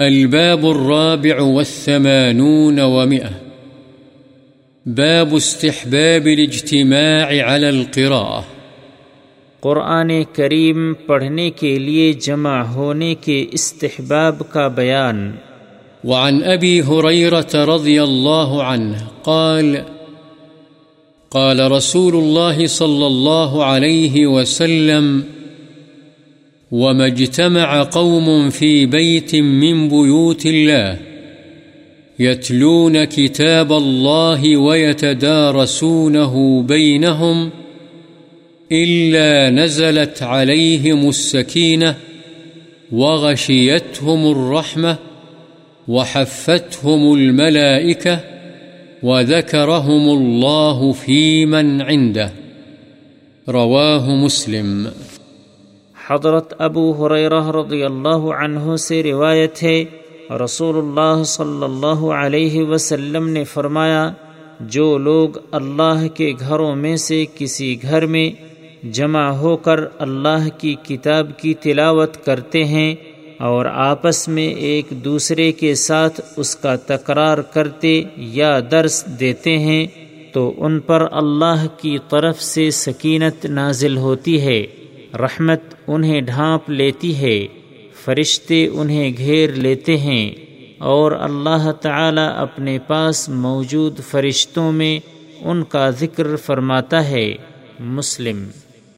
الباب الرابع والثمانون ومئة. باب استحباب الاجتماع على القراءة. قرآن کریم پڑھنے کے لیے جمع ہونے کے استحباب کا بیان۔ وعن أبي هريرة رضي الله عنه قال قال رسول الله صلى الله عليه وسلم وما اجتمع قوم في بيت من بيوت الله يتلون كتاب الله ويتدارسونه بينهم إلا نزلت عليهم السكينة وغشيتهم الرحمة وحفتهم الملائكة وذكرهم الله في من عنده رواه مسلم حضرت ابو حریرہ رضی اللہ عنہ سے روایت ہے رسول اللہ صلی اللہ علیہ وسلم نے فرمایا، جو لوگ اللہ کے گھروں میں سے کسی گھر میں جمع ہو کر اللہ کی کتاب کی تلاوت کرتے ہیں اور آپس میں ایک دوسرے کے ساتھ اس کا تکرار کرتے یا درس دیتے ہیں، تو ان پر اللہ کی طرف سے سکینت نازل ہوتی ہے۔ رحمت انہیں ڈھانپ لیتی ہے، فرشتے انہیں گھیر لیتے ہیں، اور اللہ تعالی اپنے پاس موجود فرشتوں میں ان کا ذکر فرماتا ہے، مسلم۔